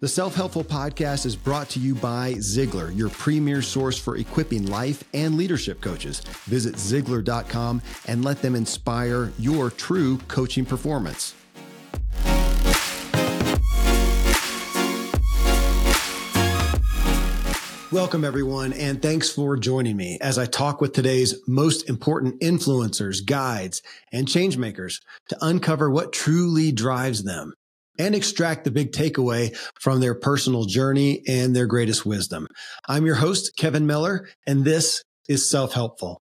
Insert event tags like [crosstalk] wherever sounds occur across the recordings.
The Self Helpful Podcast is brought to you by Ziglar, your premier source for equipping life and leadership coaches. Visit Ziglar.com and let them inspire your true coaching performance. Welcome, everyone, and thanks for joining me as I talk with today's most important influencers, guides, and changemakers to uncover what truly drives them and extract the big takeaway from their personal journey and their greatest wisdom. I'm your host, Kevin Miller, and this is Self Helpful.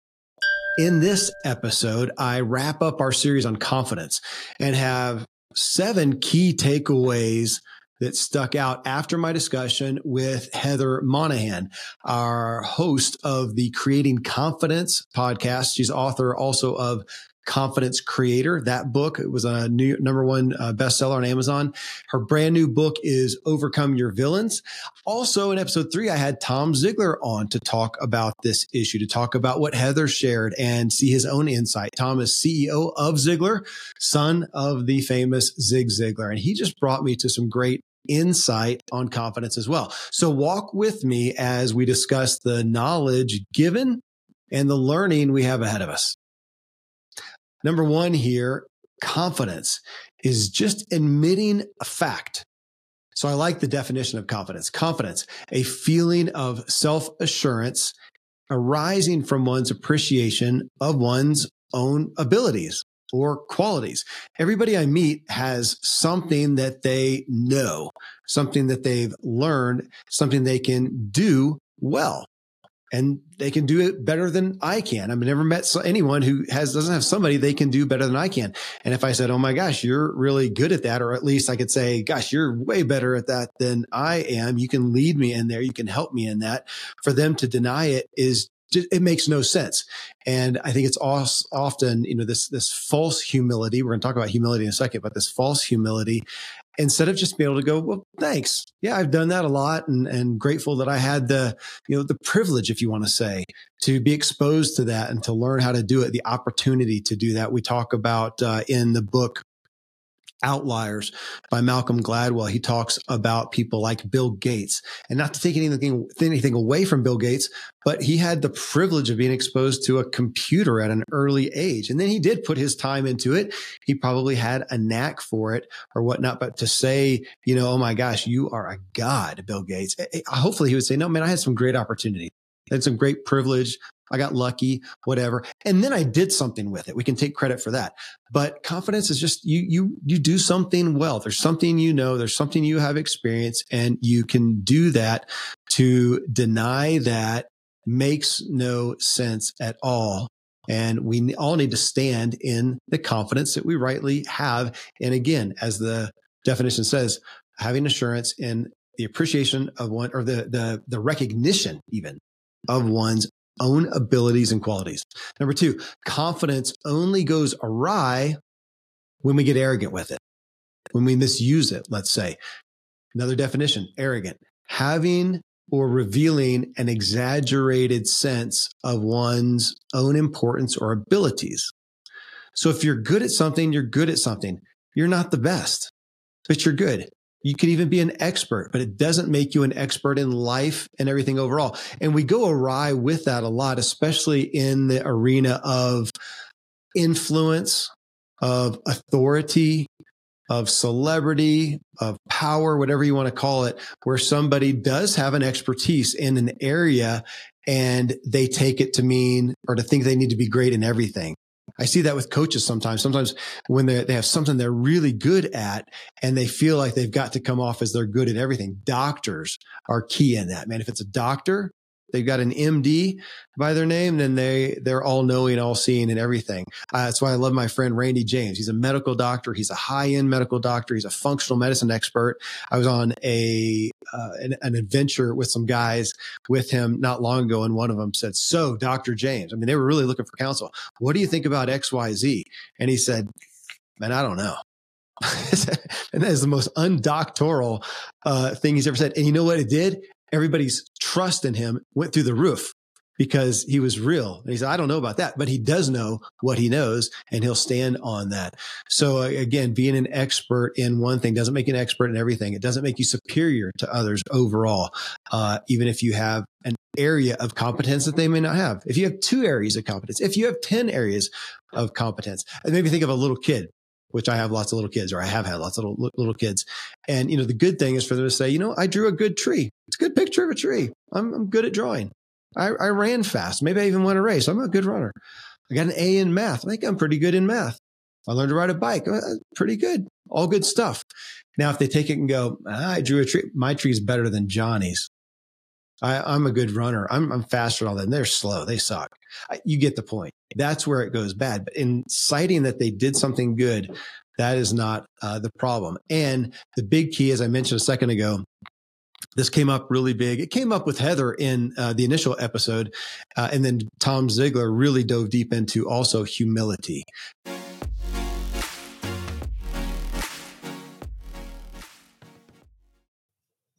In this episode, I wrap up our series on confidence and have seven key takeaways that stuck out after my discussion with Heather Monahan, our host of the Creating Confidence podcast. She's author also of Confidence Creator. That book it was a new number one uh, bestseller on Amazon. Her brand new book is Overcome Your Villains. Also, in episode three, I had Tom Ziglar on to talk about this issue, to talk about what Heather shared and see his own insight. Tom is CEO of Ziglar, son of the famous Zig Ziglar, and he just brought me to some great insight on confidence as well. So walk with me as we discuss the knowledge given and the learning we have ahead of us. Number one here, confidence is just admitting a fact. So I like the definition of confidence. Confidence, a feeling of self assurance arising from one's appreciation of one's own abilities or qualities. Everybody I meet has something that they know, something that they've learned, something they can do well and they can do it better than I can. I've never met anyone who has doesn't have somebody they can do better than I can. And if I said, "Oh my gosh, you're really good at that," or at least I could say, "Gosh, you're way better at that than I am. You can lead me in there. You can help me in that." For them to deny it is it makes no sense. And I think it's often, you know, this, this false humility. We're going to talk about humility in a second, but this false humility instead of just being able to go, well, thanks. Yeah, I've done that a lot and, and grateful that I had the, you know, the privilege, if you want to say, to be exposed to that and to learn how to do it, the opportunity to do that. We talk about uh, in the book Outliers by Malcolm Gladwell. He talks about people like Bill Gates and not to take anything, anything away from Bill Gates, but he had the privilege of being exposed to a computer at an early age. And then he did put his time into it. He probably had a knack for it or whatnot. But to say, you know, oh my gosh, you are a god, Bill Gates. Hopefully he would say, no, man, I had some great opportunity had a great privilege. I got lucky, whatever. And then I did something with it. We can take credit for that. But confidence is just you, you, you do something well. There's something you know, there's something you have experience and you can do that to deny that makes no sense at all. And we all need to stand in the confidence that we rightly have. And again, as the definition says, having assurance in the appreciation of one or the, the, the recognition even of one's own abilities and qualities. Number two, confidence only goes awry when we get arrogant with it, when we misuse it, let's say. Another definition, arrogant, having or revealing an exaggerated sense of one's own importance or abilities. So if you're good at something, you're good at something. You're not the best, but you're good. You could even be an expert, but it doesn't make you an expert in life and everything overall. And we go awry with that a lot, especially in the arena of influence, of authority, of celebrity, of power, whatever you want to call it, where somebody does have an expertise in an area and they take it to mean or to think they need to be great in everything. I see that with coaches sometimes. Sometimes when they they have something they're really good at and they feel like they've got to come off as they're good at everything. Doctors are key in that, man. If it's a doctor, they've got an MD by their name, then they they're all knowing, all seeing, and everything. Uh, that's why I love my friend Randy James. He's a medical doctor. He's a high end medical doctor. He's a functional medicine expert. I was on a uh, an, an, adventure with some guys with him not long ago, and one of them said, "So, Doctor James, I mean, they were really looking for counsel. What do you think about X, Y, Z?" And he said, "Man, I don't know." [laughs] and that is the most undoctoral uh, thing he's ever said. And you know what it did? Everybody's trust in him went through the roof because he was real. And he said, I don't know about that, but he does know what he knows and he'll stand on that. So uh, again, being an expert in one thing doesn't make you an expert in everything. It doesn't make you superior to others overall. Uh, even if you have an area of competence that they may not have. If you have two areas of competence, if you have 10 areas of competence, and maybe think of a little kid which I have lots of little kids, or I have had lots of little, little kids. And, you know, the good thing is for them to say, you know, I drew a good tree. It's a good picture of a tree. I'm, I'm good at drawing. I, I ran fast. Maybe I even won a race. I'm a good runner. I got an A in math. I think I'm pretty good in math. I learned to ride a bike. Uh, pretty good. All good stuff. Now, if they take it and go, ah, I drew a tree. My tree is better than Johnny's. I, am a good runner. I'm, I'm faster than all them. They're slow. They suck. I, you get the point. That's where it goes bad. But in citing that they did something good, that is not uh, the problem. And the big key, as I mentioned a second ago, this came up really big. It came up with Heather in uh, the initial episode. Uh, and then Tom Ziglar really dove deep into also humility.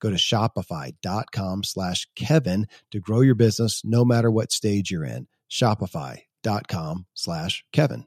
Go to shopify.com slash Kevin to grow your business no matter what stage you're in. Shopify.com slash Kevin.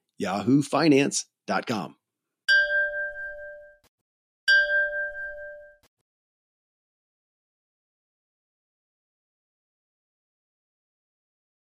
yahoofinance.com.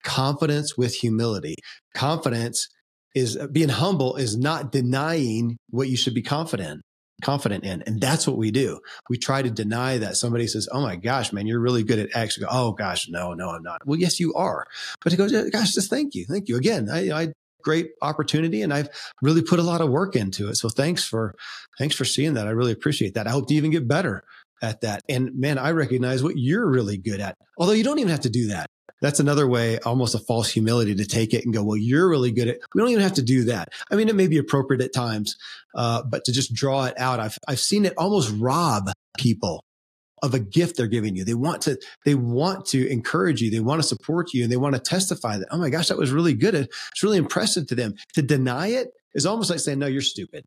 Confidence with humility. Confidence is being humble is not denying what you should be confident confident in. And that's what we do. We try to deny that somebody says, Oh my gosh, man, you're really good at X. go, oh gosh, no, no, I'm not. Well, yes, you are. But he goes, gosh, just thank you. Thank you. Again, I, I great opportunity and I've really put a lot of work into it. So thanks for, thanks for seeing that. I really appreciate that. I hope to even get better at that. And man, I recognize what you're really good at, although you don't even have to do that. That's another way, almost a false humility to take it and go, well, you're really good at, we don't even have to do that. I mean, it may be appropriate at times, uh, but to just draw it out, I've, I've seen it almost rob people of a gift they're giving you. They want to, they want to encourage you. They want to support you and they want to testify that, oh my gosh, that was really good. It's really impressive to them. To deny it is almost like saying, no, you're stupid.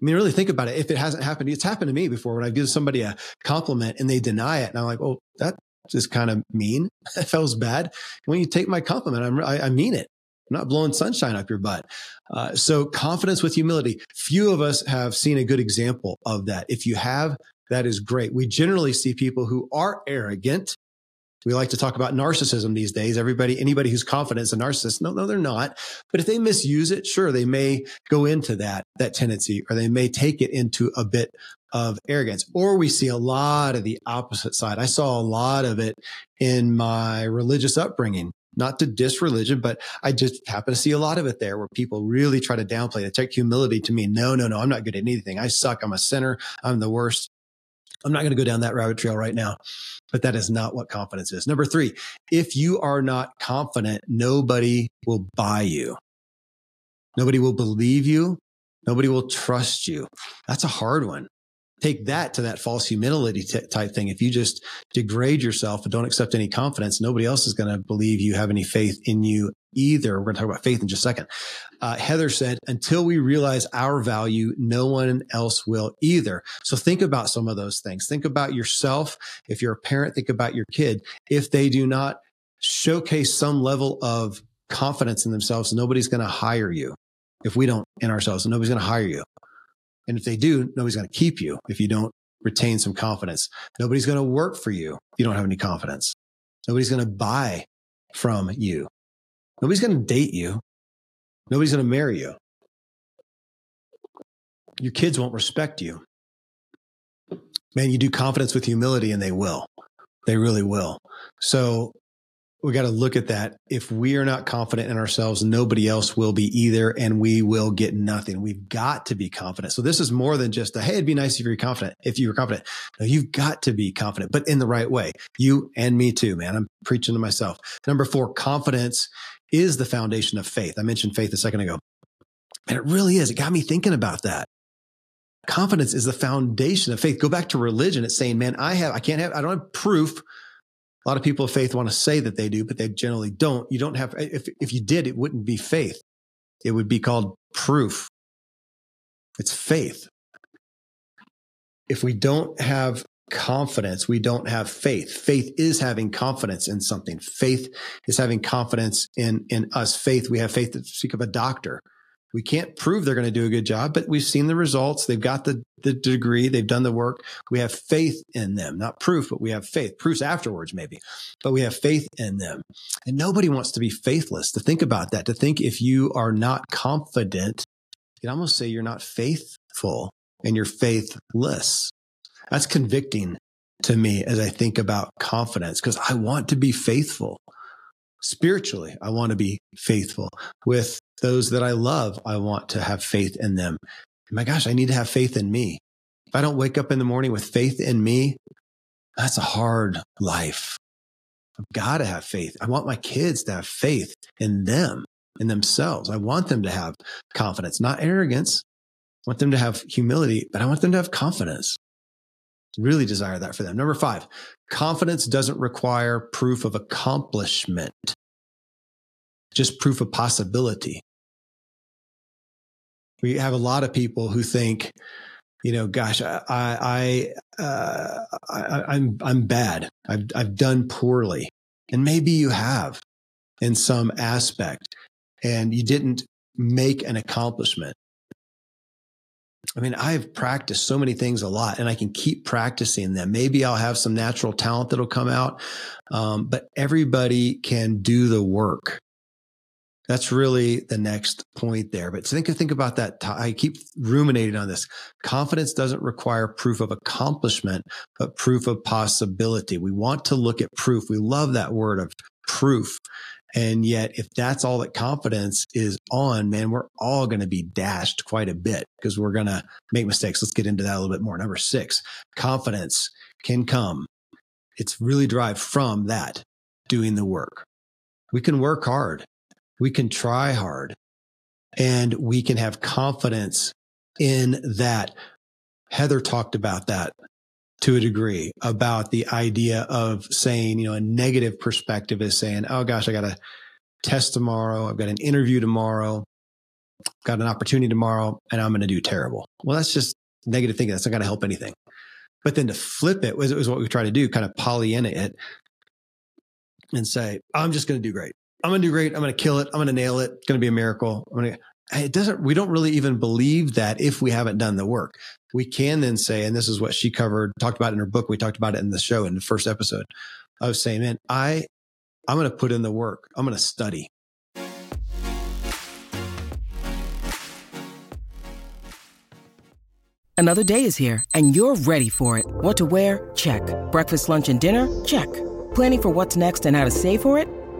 I mean, really think about it. If it hasn't happened, it's happened to me before when I give somebody a compliment and they deny it. And I'm like, oh, that is kind of mean. [laughs] That feels bad. When you take my compliment, I'm, I, I mean it. I'm not blowing sunshine up your butt. Uh, so confidence with humility. Few of us have seen a good example of that. If you have, that is great. We generally see people who are arrogant. We like to talk about narcissism these days. Everybody, anybody who's confident is a narcissist. No, no, they're not. But if they misuse it, sure, they may go into that, that tendency, or they may take it into a bit of arrogance. Or we see a lot of the opposite side. I saw a lot of it in my religious upbringing not to diss religion, but I just happen to see a lot of it there where people really try to downplay it. Take humility to me. no, no, no, I'm not good at anything. I suck. I'm a sinner. I'm the worst. I'm not going to go down that rabbit trail right now, but that is not what confidence is. Number three, if you are not confident, nobody will buy you. Nobody will believe you. Nobody will trust you. That's a hard one take that to that false humility t- type thing. If you just degrade yourself and don't accept any confidence, nobody else is going to believe you have any faith in you either. We're going to talk about faith in just a second. Uh, Heather said, until we realize our value, no one else will either. So think about some of those things. Think about yourself. If you're a parent, think about your kid. If they do not showcase some level of confidence in themselves, nobody's going to hire you. If we don't in ourselves, nobody's going to hire you. And if they do, nobody's going to keep you if you don't retain some confidence. Nobody's going to work for you if you don't have any confidence. Nobody's going to buy from you. Nobody's going to date you. Nobody's going to marry you. Your kids won't respect you. Man, you do confidence with humility and they will. They really will. So we got to look at that. If we are not confident in ourselves, nobody else will be either, and we will get nothing. We've got to be confident. So this is more than just a, hey, it'd be nice if you're confident, if you were confident. No, you've got to be confident, but in the right way. You and me too, man. I'm preaching to myself. Number four, confidence is the foundation of faith. I mentioned faith a second ago. And it really is. It got me thinking about that. Confidence is the foundation of faith. Go back to religion. It's saying, man, I have, I can't have, I don't have proof a lot of people of faith want to say that they do, but they generally don't. You don't have, if, if you did, it wouldn't be faith. It would be called proof. It's faith. If we don't have confidence, we don't have faith. Faith is having confidence in something. Faith is having confidence in, in us. Faith, we have faith to speak of a doctor. We can't prove they're going to do a good job, but we've seen the results. They've got the, the degree. They've done the work. We have faith in them, not proof, but we have faith. Proofs afterwards, maybe, but we have faith in them. And nobody wants to be faithless. To think about that, to think if you are not confident, you can almost say you're not faithful and you're faithless. That's convicting to me as I think about confidence because I want to be faithful. Spiritually, I want to be faithful with those that I love. I want to have faith in them. My gosh, I need to have faith in me. If I don't wake up in the morning with faith in me, that's a hard life. I've got to have faith. I want my kids to have faith in them, in themselves. I want them to have confidence, not arrogance. I want them to have humility, but I want them to have confidence. Really desire that for them. Number five, confidence doesn't require proof of accomplishment, just proof of possibility. We have a lot of people who think, you know, gosh, I, I, uh, I, I'm, I'm bad. I've, I've done poorly. And maybe you have in some aspect and you didn't make an accomplishment. I mean, I've practiced so many things a lot and I can keep practicing them. Maybe I'll have some natural talent that'll come out. Um, but everybody can do the work. That's really the next point there. But think, think about that. I keep ruminating on this. Confidence doesn't require proof of accomplishment, but proof of possibility. We want to look at proof. We love that word of proof. And yet, if that's all that confidence is on, man, we're all going to be dashed quite a bit because we're going to make mistakes. Let's get into that a little bit more. Number six, confidence can come. It's really derived from that doing the work. We can work hard. We can try hard and we can have confidence in that. Heather talked about that to a degree about the idea of saying, you know, a negative perspective is saying, oh gosh, I got a test tomorrow. I've got an interview tomorrow, got an opportunity tomorrow, and I'm going to do terrible. Well, that's just negative thinking. That's not going to help anything. But then to flip it was, was what we try to do, kind of Pollyanna it and say, I'm just going to do great. I'm going to do great. I'm going to kill it. I'm going to nail it. It's going to be a miracle. I'm going to, it doesn't, we don't really even believe that if we haven't done the work. We can then say, and this is what she covered, talked about in her book. We talked about it in the show in the first episode. I was saying, man, I, I'm going to put in the work. I'm going to study. Another day is here and you're ready for it. What to wear? Check. Breakfast, lunch, and dinner? Check. Planning for what's next and how to save for it?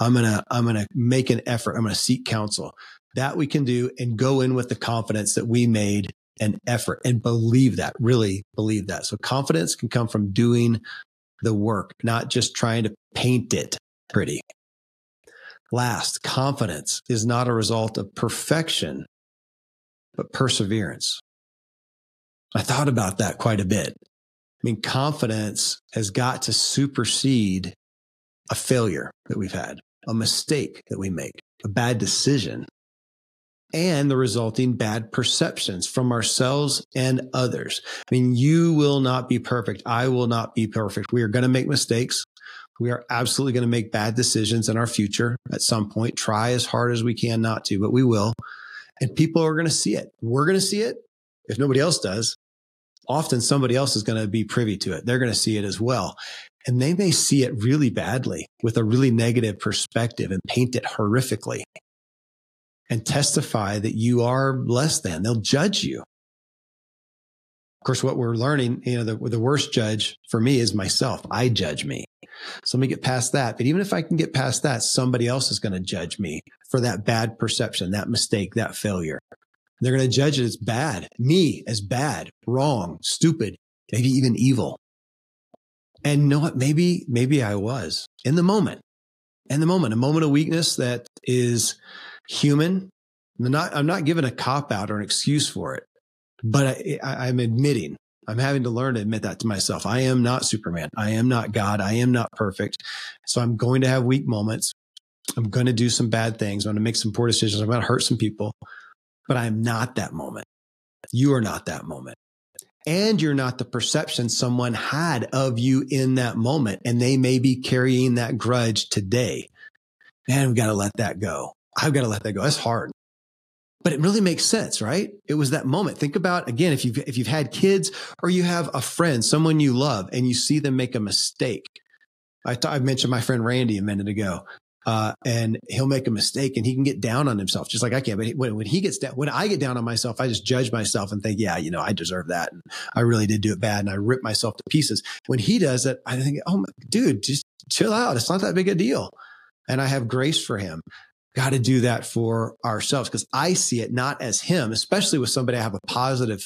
I'm going to, I'm going to make an effort. I'm going to seek counsel that we can do and go in with the confidence that we made an effort and believe that, really believe that. So confidence can come from doing the work, not just trying to paint it pretty. Last, confidence is not a result of perfection, but perseverance. I thought about that quite a bit. I mean, confidence has got to supersede a failure that we've had, a mistake that we make, a bad decision, and the resulting bad perceptions from ourselves and others. I mean, you will not be perfect. I will not be perfect. We are going to make mistakes. We are absolutely going to make bad decisions in our future at some point. Try as hard as we can not to, but we will. And people are going to see it. We're going to see it if nobody else does. Often somebody else is going to be privy to it. They're going to see it as well. And they may see it really badly with a really negative perspective and paint it horrifically and testify that you are less than. They'll judge you. Of course, what we're learning, you know, the, the worst judge for me is myself. I judge me. So let me get past that. But even if I can get past that, somebody else is going to judge me for that bad perception, that mistake, that failure. They're going to judge it as bad, me as bad, wrong, stupid, maybe even evil. And know what? Maybe, maybe I was in the moment, in the moment, a moment of weakness that is human. I'm not, I'm not a cop out or an excuse for it, but I, I'm admitting I'm having to learn to admit that to myself. I am not Superman. I am not God. I am not perfect. So I'm going to have weak moments. I'm going to do some bad things. I'm going to make some poor decisions. I'm going to hurt some people, but I'm not that moment. You are not that moment. And you're not the perception someone had of you in that moment. And they may be carrying that grudge today. Man, we've got to let that go. I've got to let that go. That's hard but it really makes sense, right? It was that moment. Think about again, if you've, if you've had kids or you have a friend, someone you love and you see them make a mistake. I, mentioned my friend Randy a minute ago. Uh, and he'll make a mistake and he can get down on himself just like I can. But when, when he gets down, when I get down on myself, I just judge myself and think, yeah, you know, I deserve that. And I really did do it bad. And I rip myself to pieces. When he does it, I think, oh, my, dude, just chill out. It's not that big a deal. And I have grace for him got to do that for ourselves because I see it not as him, especially with somebody I have a positive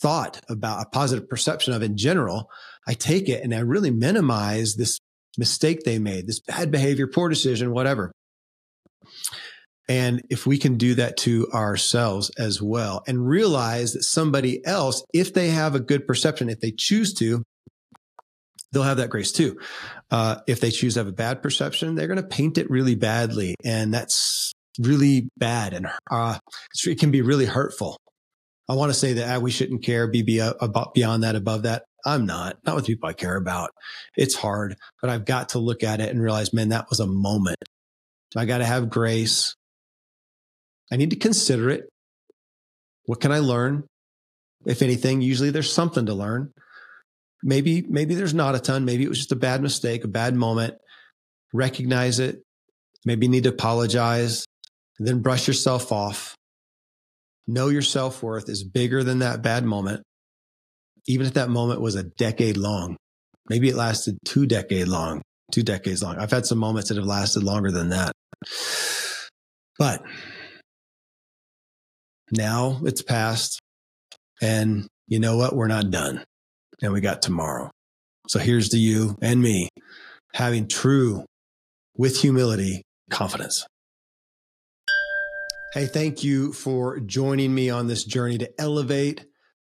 thought about, a positive perception of in general. I take it and I really minimize this mistake they made, this bad behavior, poor decision, whatever. And if we can do that to ourselves as well and realize that somebody else, if they have a good perception, if they choose to, they'll have that grace too. Uh, if they choose to have a bad perception, they're going to paint it really badly. And that's really bad. And uh, it can be really hurtful. I want to say that ah, we shouldn't care, be, be uh, about beyond that, above that. I'm not, not with people I care about. It's hard, but I've got to look at it and realize, man, that was a moment. I got to have grace. I need to consider it. What can I learn? If anything, usually there's something to learn. Maybe, maybe there's not a ton. Maybe it was just a bad mistake, a bad moment. Recognize it. Maybe you need to apologize, then brush yourself off. Know your self worth is bigger than that bad moment. Even if that moment was a decade long, maybe it lasted two decade long, two decades long. I've had some moments that have lasted longer than that. But now it's past. And you know what? We're not done and we got tomorrow. So here's to you and me having true, with humility, confidence. Hey, thank you for joining me on this journey to elevate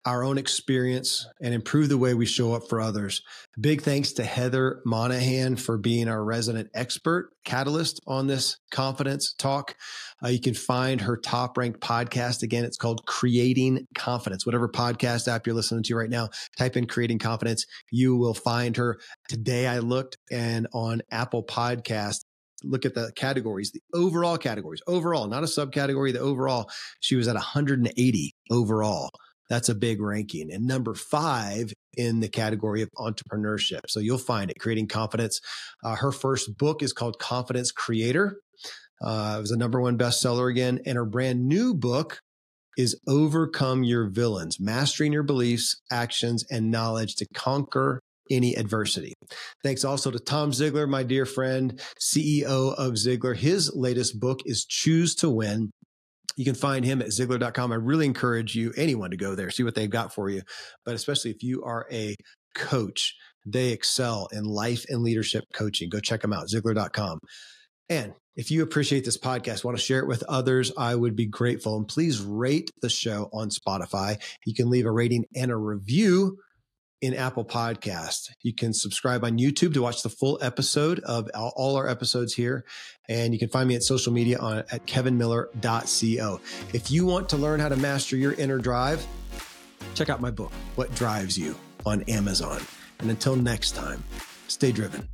our own experience and improve the way we show up for others. Big thanks to Heather Monahan for being our resident expert catalyst on this confidence talk. Uh, you can find her top ranked podcast. Again, it's called Creating Confidence. Whatever podcast app you're listening to right now, type in Creating Confidence. You will find her. Today I looked and on Apple Podcast, look at the categories, the overall categories, overall, not a subcategory, the overall, she was at 180 overall. That's a big ranking. And number five in the category of entrepreneurship. So you'll find it, Creating Confidence. Uh, her first book is called Confidence Creator. Uh, it was a number one bestseller again. And her brand new book is Overcome Your Villains, Mastering Your Beliefs, Actions, and Knowledge to Conquer any adversity. Thanks also to Tom Ziglar, my dear friend, CEO of Ziglar. His latest book is Choose to Win you can find him at Ziglar.com. I really encourage you, anyone to go there, see what they've got for you. But especially if you are a coach, they excel in life and leadership coaching. Go check them out, Ziglar.com. And if you appreciate this podcast, want to share it with others, I would be grateful. And please rate the show on Spotify. You can leave a rating and a review in Apple Podcast. You can subscribe on YouTube to watch the full episode of all our episodes here. And you can find me at social media on at kevinmiller.co. If you want to learn how to master your inner drive, check out my book, What Drives You on Amazon. And until next time, stay driven.